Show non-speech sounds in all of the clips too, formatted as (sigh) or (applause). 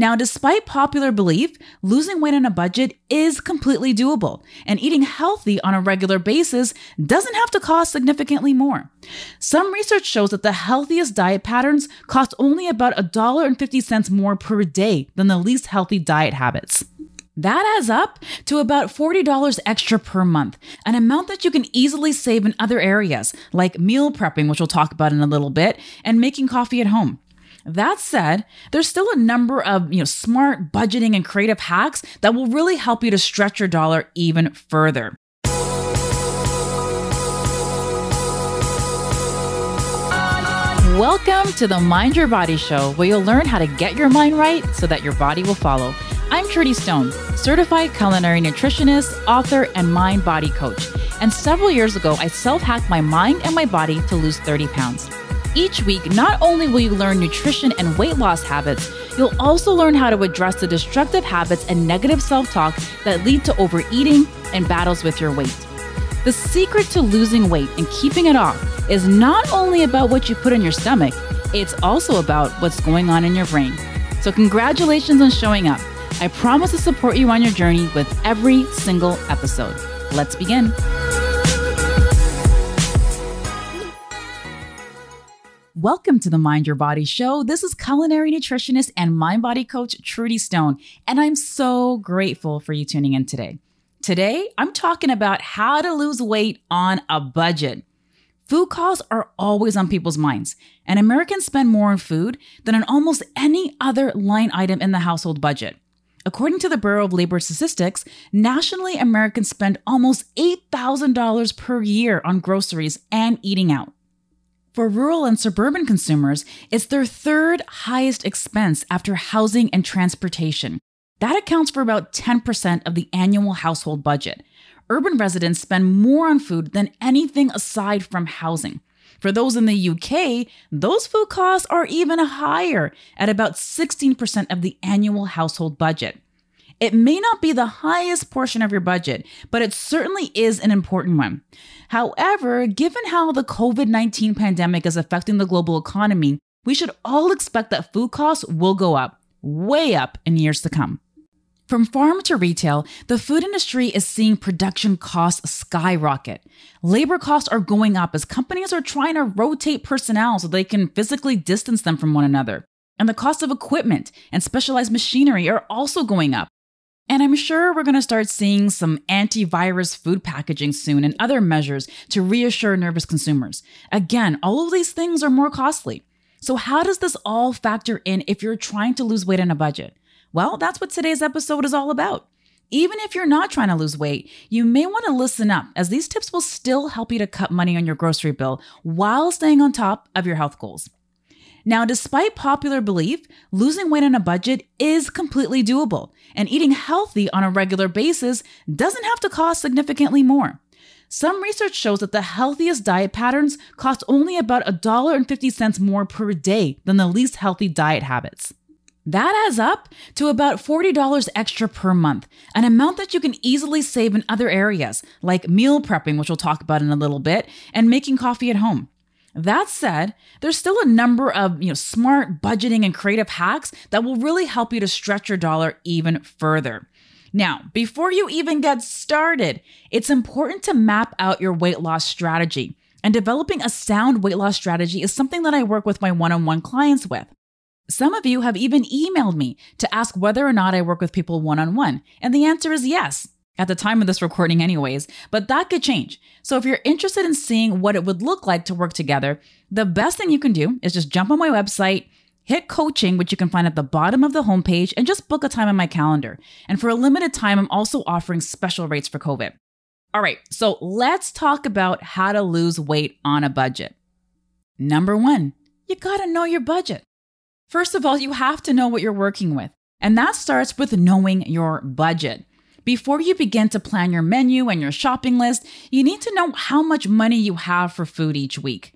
Now, despite popular belief, losing weight on a budget is completely doable, and eating healthy on a regular basis doesn't have to cost significantly more. Some research shows that the healthiest diet patterns cost only about $1.50 more per day than the least healthy diet habits. That adds up to about $40 extra per month, an amount that you can easily save in other areas, like meal prepping, which we'll talk about in a little bit, and making coffee at home. That said, there's still a number of, you know, smart budgeting and creative hacks that will really help you to stretch your dollar even further. Welcome to the Mind Your Body Show, where you'll learn how to get your mind right so that your body will follow. I'm Trudy Stone, certified culinary nutritionist, author, and mind body coach. And several years ago, I self hacked my mind and my body to lose 30 pounds. Each week, not only will you learn nutrition and weight loss habits, you'll also learn how to address the destructive habits and negative self talk that lead to overeating and battles with your weight. The secret to losing weight and keeping it off is not only about what you put in your stomach, it's also about what's going on in your brain. So, congratulations on showing up. I promise to support you on your journey with every single episode. Let's begin. Welcome to the Mind Your Body Show. This is culinary nutritionist and mind body coach Trudy Stone, and I'm so grateful for you tuning in today. Today, I'm talking about how to lose weight on a budget. Food costs are always on people's minds, and Americans spend more on food than on almost any other line item in the household budget. According to the Bureau of Labor Statistics, nationally, Americans spend almost $8,000 per year on groceries and eating out. For rural and suburban consumers, it's their third highest expense after housing and transportation. That accounts for about 10% of the annual household budget. Urban residents spend more on food than anything aside from housing. For those in the UK, those food costs are even higher at about 16% of the annual household budget. It may not be the highest portion of your budget, but it certainly is an important one. However, given how the COVID 19 pandemic is affecting the global economy, we should all expect that food costs will go up, way up in years to come. From farm to retail, the food industry is seeing production costs skyrocket. Labor costs are going up as companies are trying to rotate personnel so they can physically distance them from one another. And the cost of equipment and specialized machinery are also going up. And I'm sure we're going to start seeing some antivirus food packaging soon and other measures to reassure nervous consumers. Again, all of these things are more costly. So, how does this all factor in if you're trying to lose weight on a budget? Well, that's what today's episode is all about. Even if you're not trying to lose weight, you may want to listen up as these tips will still help you to cut money on your grocery bill while staying on top of your health goals. Now, despite popular belief, losing weight on a budget is completely doable, and eating healthy on a regular basis doesn't have to cost significantly more. Some research shows that the healthiest diet patterns cost only about $1.50 more per day than the least healthy diet habits. That adds up to about $40 extra per month, an amount that you can easily save in other areas, like meal prepping, which we'll talk about in a little bit, and making coffee at home. That said, there's still a number of, you know, smart budgeting and creative hacks that will really help you to stretch your dollar even further. Now, before you even get started, it's important to map out your weight loss strategy. And developing a sound weight loss strategy is something that I work with my one on one clients with. Some of you have even emailed me to ask whether or not I work with people one on one. And the answer is yes at the time of this recording, anyways, but that could change. So if you're interested in seeing what it would look like to work together, the best thing you can do is just jump on my website, hit coaching, which you can find at the bottom of the homepage, and just book a time on my calendar. And for a limited time, I'm also offering special rates for COVID. All right, so let's talk about how to lose weight on a budget. Number one, you gotta know your budget. First of all, you have to know what you're working with, and that starts with knowing your budget. Before you begin to plan your menu and your shopping list, you need to know how much money you have for food each week.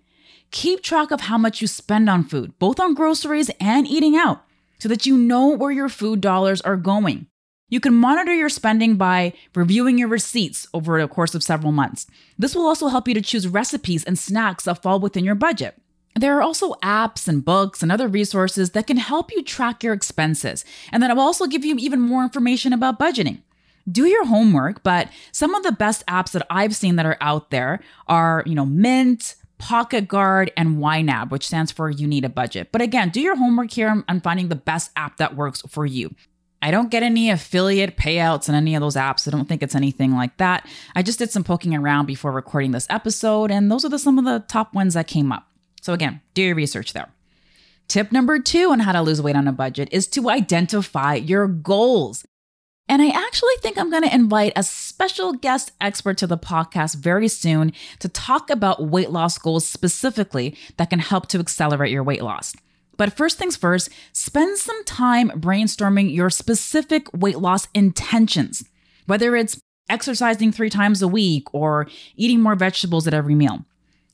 Keep track of how much you spend on food, both on groceries and eating out, so that you know where your food dollars are going. You can monitor your spending by reviewing your receipts over the course of several months. This will also help you to choose recipes and snacks that fall within your budget. There are also apps and books and other resources that can help you track your expenses and that will also give you even more information about budgeting. Do your homework, but some of the best apps that I've seen that are out there are, you know, Mint, Pocket Guard, and YNAB, which stands for You Need a Budget. But again, do your homework here on finding the best app that works for you. I don't get any affiliate payouts on any of those apps. I don't think it's anything like that. I just did some poking around before recording this episode, and those are the, some of the top ones that came up. So, again, do your research there. Tip number two on how to lose weight on a budget is to identify your goals. And I actually think I'm going to invite a special guest expert to the podcast very soon to talk about weight loss goals specifically that can help to accelerate your weight loss. But first things first, spend some time brainstorming your specific weight loss intentions, whether it's exercising three times a week or eating more vegetables at every meal.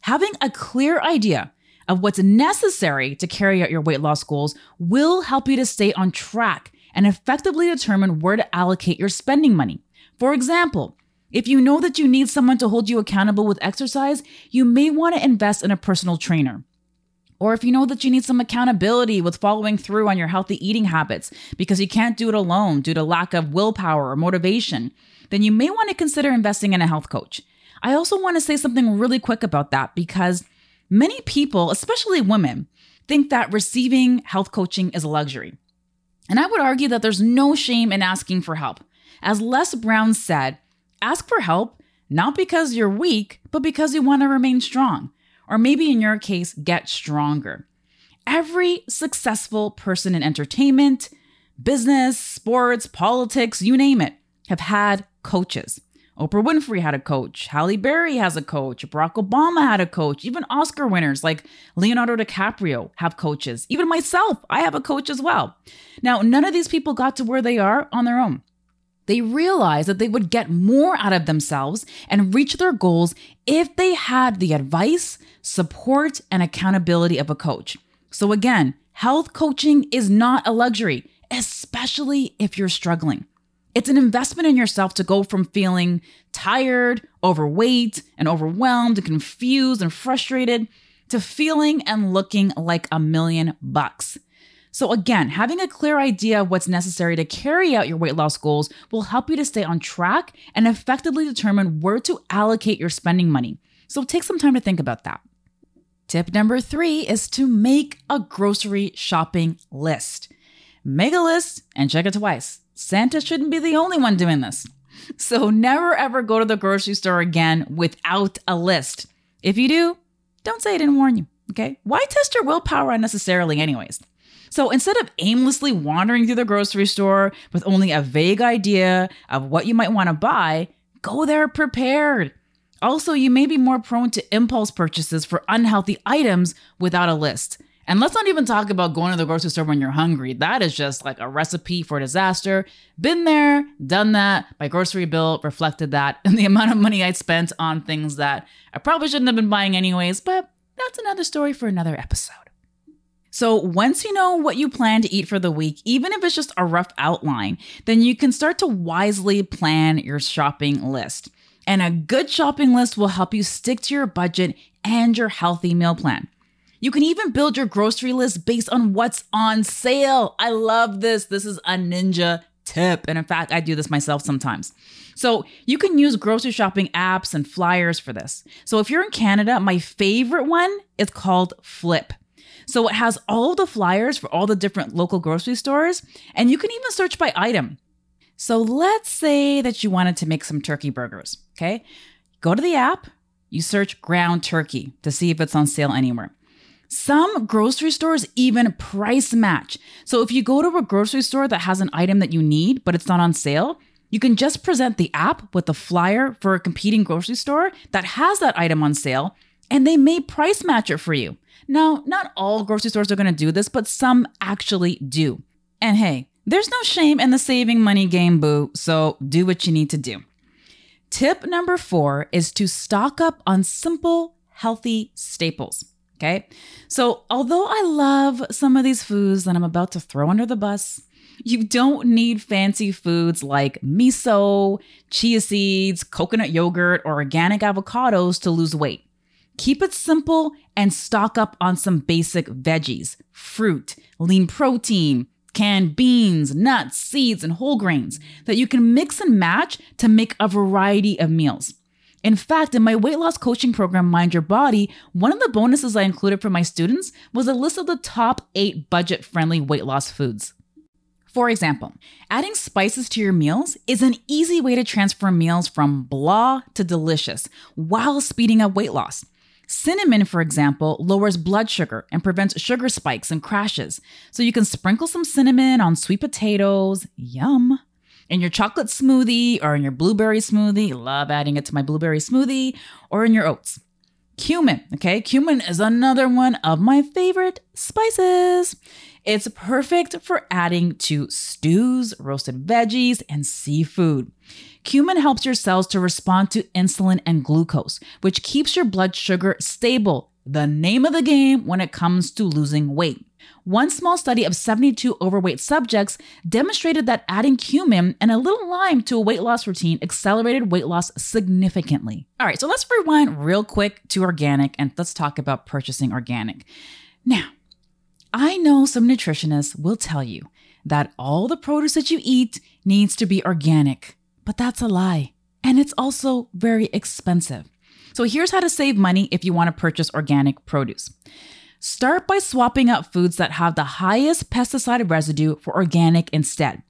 Having a clear idea of what's necessary to carry out your weight loss goals will help you to stay on track and effectively determine where to allocate your spending money. For example, if you know that you need someone to hold you accountable with exercise, you may want to invest in a personal trainer. Or if you know that you need some accountability with following through on your healthy eating habits because you can't do it alone due to lack of willpower or motivation, then you may want to consider investing in a health coach. I also want to say something really quick about that because many people, especially women, think that receiving health coaching is a luxury. And I would argue that there's no shame in asking for help. As Les Brown said, ask for help not because you're weak, but because you want to remain strong. Or maybe in your case, get stronger. Every successful person in entertainment, business, sports, politics, you name it, have had coaches. Oprah Winfrey had a coach. Halle Berry has a coach. Barack Obama had a coach. Even Oscar winners like Leonardo DiCaprio have coaches. Even myself, I have a coach as well. Now, none of these people got to where they are on their own. They realized that they would get more out of themselves and reach their goals if they had the advice, support, and accountability of a coach. So, again, health coaching is not a luxury, especially if you're struggling. It's an investment in yourself to go from feeling tired, overweight, and overwhelmed, and confused and frustrated to feeling and looking like a million bucks. So, again, having a clear idea of what's necessary to carry out your weight loss goals will help you to stay on track and effectively determine where to allocate your spending money. So, take some time to think about that. Tip number three is to make a grocery shopping list. Make a list and check it twice. Santa shouldn't be the only one doing this. So never ever go to the grocery store again without a list. If you do, don't say I didn't warn you, okay? Why test your willpower unnecessarily, anyways? So instead of aimlessly wandering through the grocery store with only a vague idea of what you might want to buy, go there prepared. Also, you may be more prone to impulse purchases for unhealthy items without a list. And let's not even talk about going to the grocery store when you're hungry. That is just like a recipe for disaster. Been there, done that. My grocery bill reflected that (laughs) and the amount of money I spent on things that I probably shouldn't have been buying anyways, but that's another story for another episode. So, once you know what you plan to eat for the week, even if it's just a rough outline, then you can start to wisely plan your shopping list. And a good shopping list will help you stick to your budget and your healthy meal plan. You can even build your grocery list based on what's on sale. I love this. This is a ninja tip. And in fact, I do this myself sometimes. So you can use grocery shopping apps and flyers for this. So if you're in Canada, my favorite one is called Flipp. So it has all the flyers for all the different local grocery stores, and you can even search by item. So let's say that you wanted to make some turkey burgers, okay? Go to the app, you search ground turkey to see if it's on sale anywhere. Some grocery stores even price match. So if you go to a grocery store that has an item that you need, but it's not on sale, you can just present the app with a flyer for a competing grocery store that has that item on sale, and they may price match it for you. Now, not all grocery stores are going to do this, but some actually do. And hey, there's no shame in the saving money game, boo, so do what you need to do. Tip number four is to stock up on simple, healthy staples. Okay. So, although I love some of these foods that I'm about to throw under the bus, you don't need fancy foods like miso, chia seeds, coconut yogurt, or organic avocados to lose weight. Keep it simple and stock up on some basic veggies, fruit, lean protein, canned beans, nuts, seeds, and whole grains that you can mix and match to make a variety of meals. In fact, in my weight loss coaching program, Mind Your Body, one of the bonuses I included for my students was a list of the top eight budget friendly weight loss foods. For example, adding spices to your meals is an easy way to transfer meals from blah to delicious while speeding up weight loss. Cinnamon, for example, lowers blood sugar and prevents sugar spikes and crashes. So you can sprinkle some cinnamon on sweet potatoes, yum, in your chocolate smoothie or in your blueberry smoothie. Love adding it to my blueberry smoothie or in your oats. Cumin, okay? Cumin is another one of my favorite spices. It's perfect for adding to stews, roasted veggies, and seafood. Cumin helps your cells to respond to insulin and glucose, which keeps your blood sugar stable. The name of the game when it comes to losing weight. One small study of 72 overweight subjects demonstrated that adding cumin and a little lime to a weight loss routine accelerated weight loss significantly. All right, so let's rewind real quick to organic and let's talk about purchasing organic. Now, I know some nutritionists will tell you that all the produce that you eat needs to be organic, but that's a lie. And it's also very expensive. So here's how to save money if you want to purchase organic produce. Start by swapping out foods that have the highest pesticide residue for organic instead.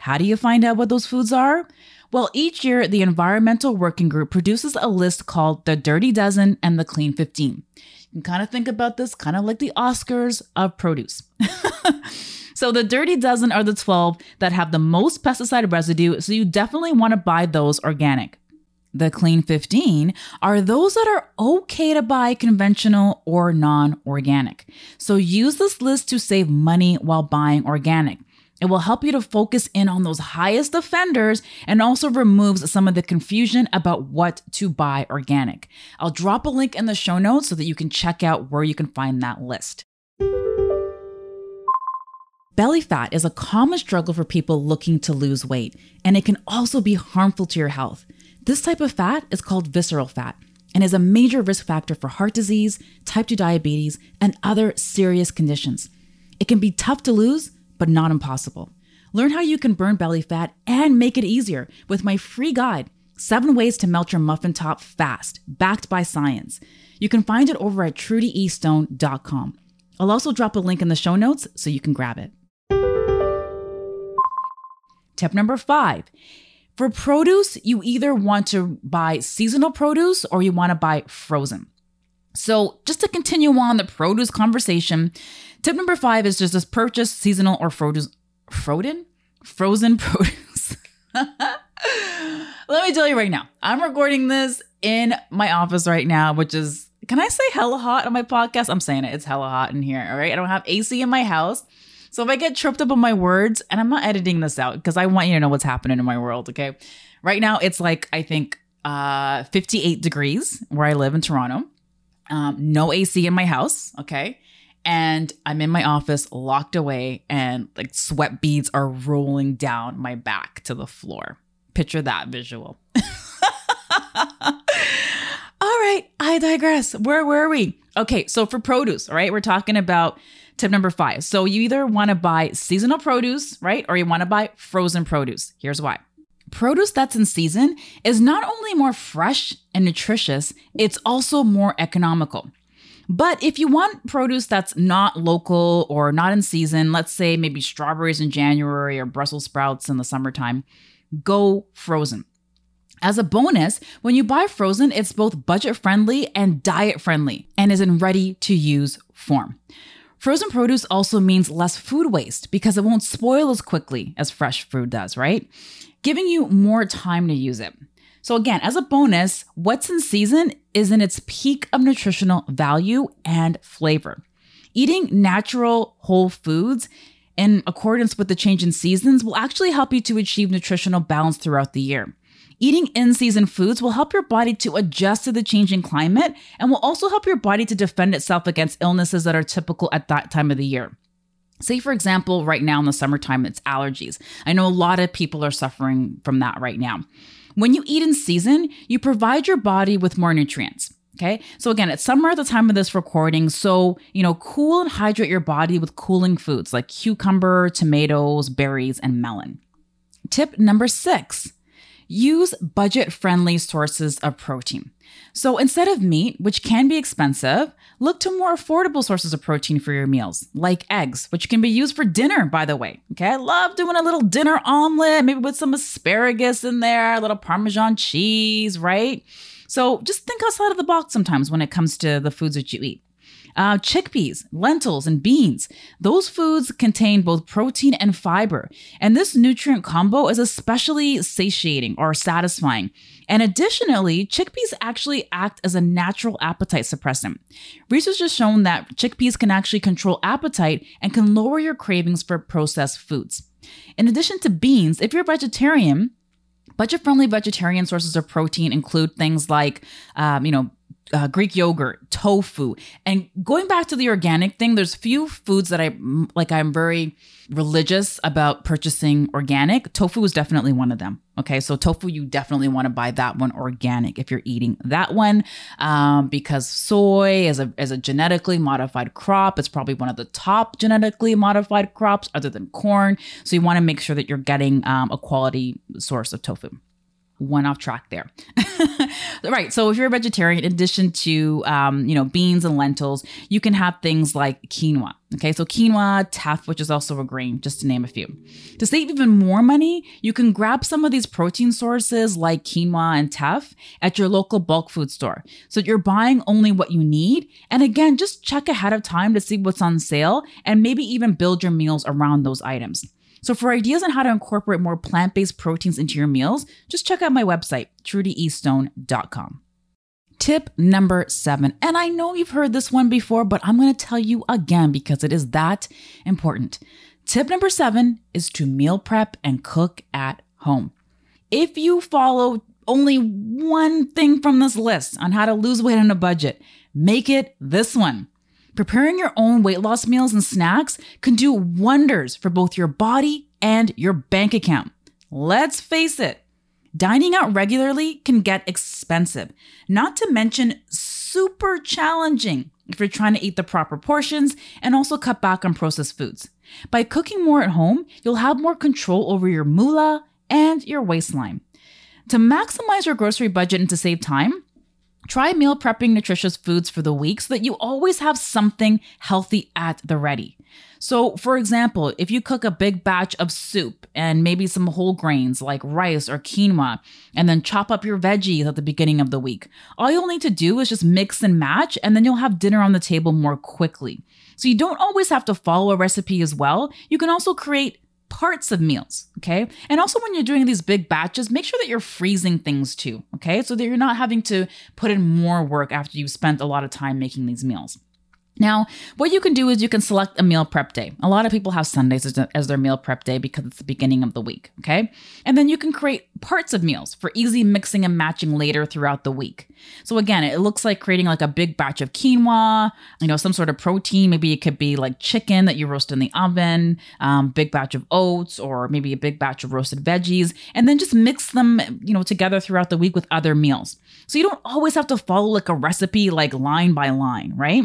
How do you find out what those foods are? Well, each year, the Environmental Working Group produces a list called the Dirty Dozen and the Clean 15 You can kind of think about this kind of like the Oscars of produce. (laughs) so the dirty dozen are the 12 that have the most pesticide residue, so you definitely want to buy those organic. The clean 15 are those that are okay to buy conventional or non organic. So use this list to save money while buying organic. It will help you to focus in on those highest offenders and also removes some of the confusion about what to buy organic. I'll drop a link in the show notes so that you can check out where you can find that list. Belly fat is a common struggle for people looking to lose weight, and it can also be harmful to your health. This type of fat is called visceral fat and is a major risk factor for heart disease, type 2 diabetes, and other serious conditions. It can be tough to lose, but not impossible. Learn how you can burn belly fat and make it easier with my free guide, Seven Ways to Melt Your Muffin Top Fast, backed by science. You can find it over at trudyeastone.com. I'll also drop a link in the show notes so you can grab it. Tip number five for produce, you either want to buy seasonal produce or you want to buy frozen. So, just to continue on the produce conversation, tip number five is just to purchase seasonal or frozen, frozen (laughs) produce. Let me tell you right now, I'm recording this in my office right now, which is, can I say hella hot on my podcast? I'm saying it, it's hella hot in here, all right? I don't have AC in my house. So if I get tripped up on my words, and I'm not editing this out because I want you to know what's happening in my world, okay? Right now, it's like, I think, uh, 58 degrees where I live in Toronto um, no AC in my house. Okay. And I'm in my office locked away, and like sweat beads are rolling down my back to the floor. Picture that visual. (laughs) all right, I digress. Where were we? Okay, so for produce, all right, we're talking about tip number five. So you either want to buy seasonal produce, right, or you want to buy frozen produce. Here's why produce that's in season is not only more fresh and nutritious, it's also more economical. But if you want produce that's not local or not in season, let's say maybe strawberries in January or Brussels sprouts in the summertime, go frozen. As a bonus, when you buy frozen, it's both budget friendly and diet friendly and is in ready to use form. Frozen produce also means less food waste because it won't spoil as quickly as fresh food does, right? Giving you more time to use it. So, again, as a bonus, what's in season is in its peak of nutritional value and flavor. Eating natural whole foods in accordance with the change in seasons will actually help you to achieve nutritional balance throughout the year. Eating in season foods will help your body to adjust to the changing climate and will also help your body to defend itself against illnesses that are typical at that time of the year. Say, for example, right now in the summertime, it's allergies. I know a lot of people are suffering from that right now. When you eat in season, you provide your body with more nutrients. Okay. So again, it's summer at the time of this recording. So, you know, cool and hydrate your body with cooling foods like cucumber, tomatoes, berries, and melon. Tip number six use budget friendly sources of protein. So instead of meat, which can be expensive, look to more affordable sources of protein for your meals, like eggs, which can be used for dinner, by the way. Okay, I love doing a little dinner omelet, maybe with some asparagus in there, a little Parmesan cheese, right? So just think outside of the box sometimes when it comes to the foods that you eat. Uh, chickpeas, lentils, and beans. Those foods contain both protein and fiber. And this nutrient combo is especially satiating or satisfying. And additionally, chickpeas actually act as a natural appetite suppressant. Research has shown that chickpeas can actually control appetite and can lower your cravings for processed foods. In addition to beans, if you're a vegetarian, budget friendly vegetarian sources of protein include things like, um, you know, uh, Greek yogurt, tofu, and going back to the organic thing, there's few foods that I like. I'm very religious about purchasing organic. Tofu is definitely one of them. Okay, so tofu, you definitely want to buy that one organic if you're eating that one, um, because soy is a is a genetically modified crop. It's probably one of the top genetically modified crops, other than corn. So you want to make sure that you're getting um, a quality source of tofu one off track there. (laughs) right. So if you're a vegetarian, in addition to um, you know beans and lentils, you can have things like quinoa. Okay, so quinoa, teff, which is also a grain, just to name a few. To save even more money, you can grab some of these protein sources like quinoa and teff at your local bulk food store. So you're buying only what you need. And again, just check ahead of time to see what's on sale and maybe even build your meals around those items. So, for ideas on how to incorporate more plant based proteins into your meals, just check out my website, trudyeastone.com. Tip number seven, and I know you've heard this one before, but I'm going to tell you again because it is that important. Tip number seven is to meal prep and cook at home. If you follow only one thing from this list on how to lose weight on a budget, make it this one. Preparing your own weight loss meals and snacks can do wonders for both your body and your bank account. Let's face it, dining out regularly can get expensive, not to mention super challenging if you're trying to eat the proper portions and also cut back on processed foods. By cooking more at home, you'll have more control over your moolah and your waistline. To maximize your grocery budget and to save time, Try meal prepping nutritious foods for the week so that you always have something healthy at the ready. So, for example, if you cook a big batch of soup and maybe some whole grains like rice or quinoa, and then chop up your veggies at the beginning of the week, all you'll need to do is just mix and match, and then you'll have dinner on the table more quickly. So, you don't always have to follow a recipe as well. You can also create parts of meals. Okay. And also, when you're doing these big batches, make sure that you're freezing things too. Okay. So that you're not having to put in more work after you've spent a lot of time making these meals. Now, what you can do is you can select a meal prep day. A lot of people have Sundays as, their meal prep day because it's the beginning of the week, okay? And then you can create parts of meals for easy mixing and matching later throughout the week. So again, it looks like creating like a big batch of quinoa, you know, some sort of protein. Maybe it could be like chicken that you roast in the oven, um, big batch of oats, or maybe a big batch of roasted veggies, and then just mix them, you know, together throughout the week with other meals. So you don't always have to follow like a recipe like line by line, right?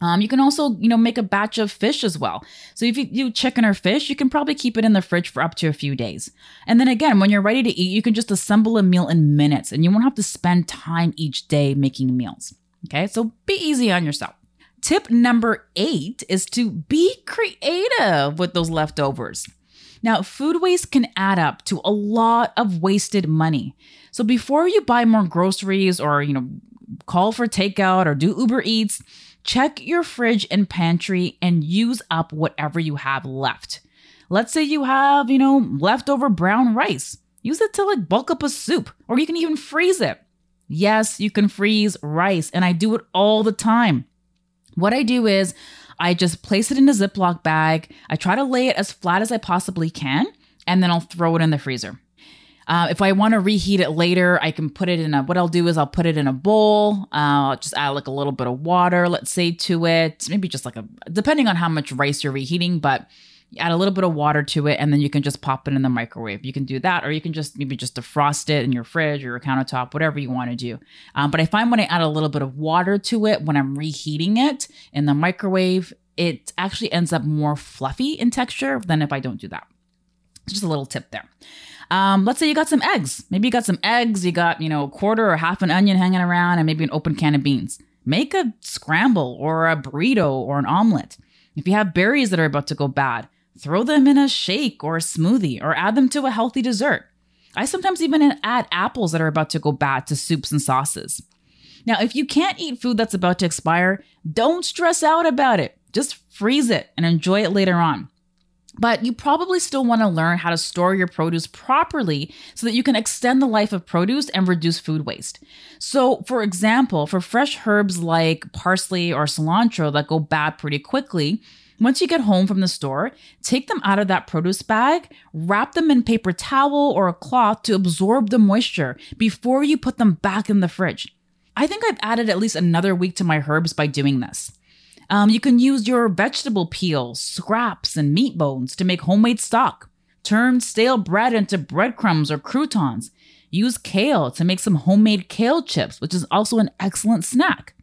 Um, you can also, you know, make a batch of fish as well. So if you do chicken or fish, you can probably keep it in the fridge for up to a few days. And then again, when you're ready to eat, you can just assemble a meal in minutes and you won't have to spend time each day making meals. Okay, so be easy on yourself. Tip number eight is to be creative with those leftovers. Now, food waste can add up to a lot of wasted money. So before you buy more groceries or, you know, call for takeout or do Uber Eats, check your fridge and pantry and use up whatever you have left. Let's say you have, you know, leftover brown rice. Use it to like bulk up a soup, or you can even freeze it. Yes, you can freeze rice, and I do it all the time. What I do is I just place it in a Ziploc bag. I try to lay it as flat as I possibly can, and then I'll throw it in the freezer. Uh, if I want to reheat it later, I can put it in a. What I'll do is I'll put it in a bowl. Uh, I'll just add like a little bit of water, let's say, to it. Maybe just like a, depending on how much rice you're reheating, but add a little bit of water to it, and then you can just pop it in the microwave. You can do that, or you can just maybe just defrost it in your fridge or your countertop, whatever you want to do. Um, but I find when I add a little bit of water to it, when I'm reheating it in the microwave, it actually ends up more fluffy in texture than if I don't do that. Just a little tip there. Um, let's say you got some eggs. Maybe you got some eggs, you got, you know, a quarter or half an onion hanging around, and maybe an open can of beans. Make a scramble or a burrito or an omelet. If you have berries that are about to go bad, throw them in a shake or a smoothie or add them to a healthy dessert. I sometimes even add apples that are about to go bad to soups and sauces. Now, if you can't eat food that's about to expire, don't stress out about it. Just freeze it and enjoy it later on. But you probably still want to learn how to store your produce properly so that you can extend the life of produce and reduce food waste. So, for example, for fresh herbs like parsley or cilantro that go bad pretty quickly, once you get home from the store, take them out of that produce bag, wrap them in paper towel or a cloth to absorb the moisture before you put them back in the fridge. I think I've added at least another week to my herbs by doing this. Um, you can use your vegetable peels, scraps, and meat bones to make homemade stock. Turn stale bread into breadcrumbs or croutons. Use kale to make some homemade kale chips, which is also an excellent snack.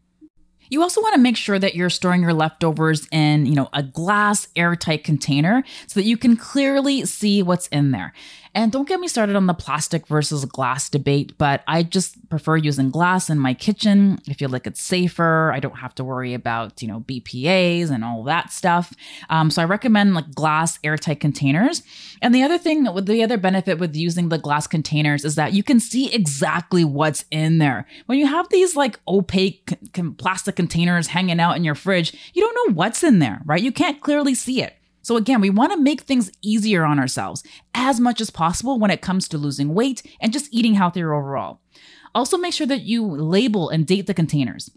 You also want to make sure that you're storing your leftovers in, you know, a glass airtight container so that you can clearly see what's in there. And don't get me started on the plastic versus glass debate, but I just prefer using glass in my kitchen. I feel like it's safer. I don't have to worry about, you know, BPAs and all that stuff. Um, so I recommend like glass airtight containers. And the other thing, the other benefit with using the glass containers is that you can see exactly what's in there. When you have these like opaque plastic containers hanging out in your fridge, you don't know what's in there, right? You can't clearly see it. So, again, we want to make things easier on ourselves as much as possible when it comes to losing weight and just eating healthier overall. Also, make sure that you label and date the containers.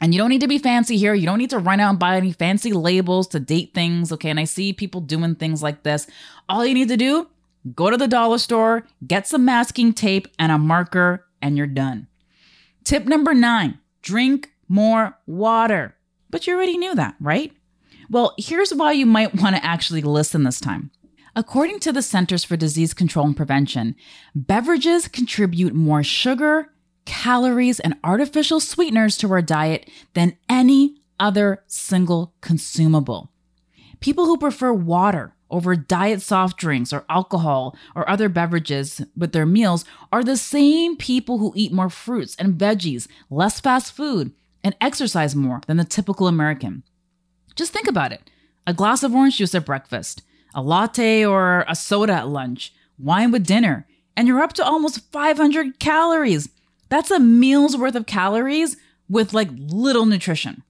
And you don't need to be fancy here. You don't need to run out and buy any fancy labels to date things. Okay. And I see people doing things like this. All you need to do, go to the dollar store, get some masking tape and a marker, and you're done. Tip number nine drink more water. But you already knew that, right? Well, here's why you might want to actually listen this time. According to the Centers for Disease Control and Prevention, beverages contribute more sugar, calories, and artificial sweeteners to our diet than any other single consumable. People who prefer water over diet soft drinks or alcohol or other beverages with their meals are the same people who eat more fruits and veggies, less fast food, and exercise more than the typical American. Just think about it a glass of orange juice at breakfast, a latte or a soda at lunch, wine with dinner, and you're up to almost 500 calories. That's a meal's worth of calories with like little nutrition.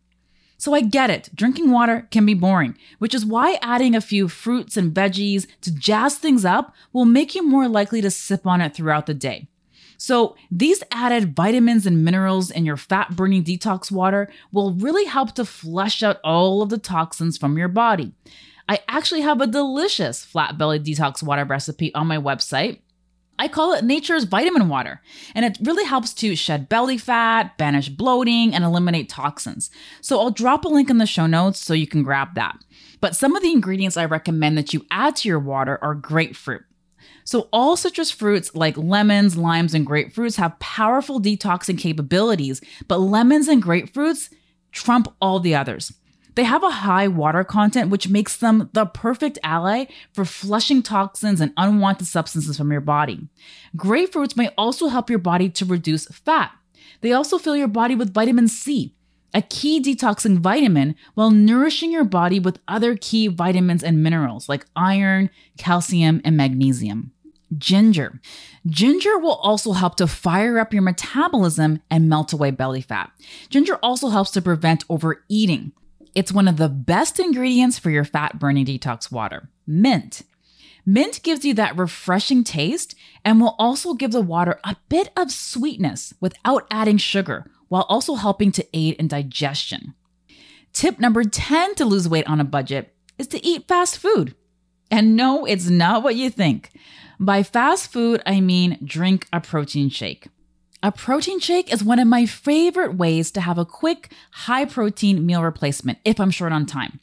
So I get it, drinking water can be boring, which is why adding a few fruits and veggies to jazz things up will make you more likely to sip on it throughout the day. So, these added vitamins and minerals in your fat burning detox water will really help to flush out all of the toxins from your body. I actually have a delicious flat belly detox water recipe on my website. I call it nature's vitamin water, and it really helps to shed belly fat, banish bloating, and eliminate toxins. So I'll drop a link in the show notes so you can grab that. But some of the ingredients I recommend that you add to your water are grapefruit. So, all citrus fruits like lemons, limes, and grapefruits have powerful detoxing capabilities, but lemons and grapefruits trump all the others. They have a high water content, which makes them the perfect ally for flushing toxins and unwanted substances from your body. Grapefruits may also help your body to reduce fat. They also fill your body with vitamin C, a key detoxing vitamin, while nourishing your body with other key vitamins and minerals like iron, calcium, and magnesium. Ginger. Ginger will also help to fire up your metabolism and melt away belly fat. Ginger also helps to prevent overeating. It's one of the best ingredients for your fat burning detox water. Mint. Mint gives you that refreshing taste and will also give the water a bit of sweetness without adding sugar, while also helping to aid in digestion. Tip number 10 to lose weight on a budget is to eat fast food. And no, it's not what you think. By fast food, I mean drink a protein shake. A protein shake is one of my favorite ways to have a quick, high protein meal replacement if I'm short on time.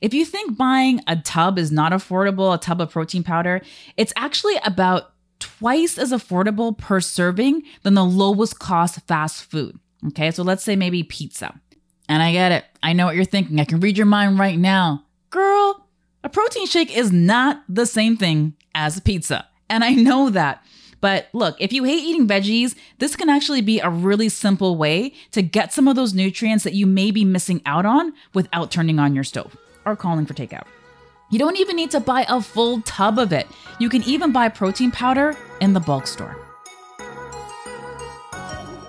If you think buying a tub is not affordable, a tub of protein powder, it's actually about twice as affordable per serving than the lowest cost fast food. Okay, so let's say maybe pizza. And I get it. I know what you're thinking. I can read your mind right now. Girl, a protein shake is not the same thing as pizza. And I know that. But look, if you hate eating veggies, this can actually be a really simple way to get some of those nutrients that you may be missing out on without turning on your stove or calling for takeout. You don't even need to buy a full tub of it. You can even buy protein powder in the bulk store.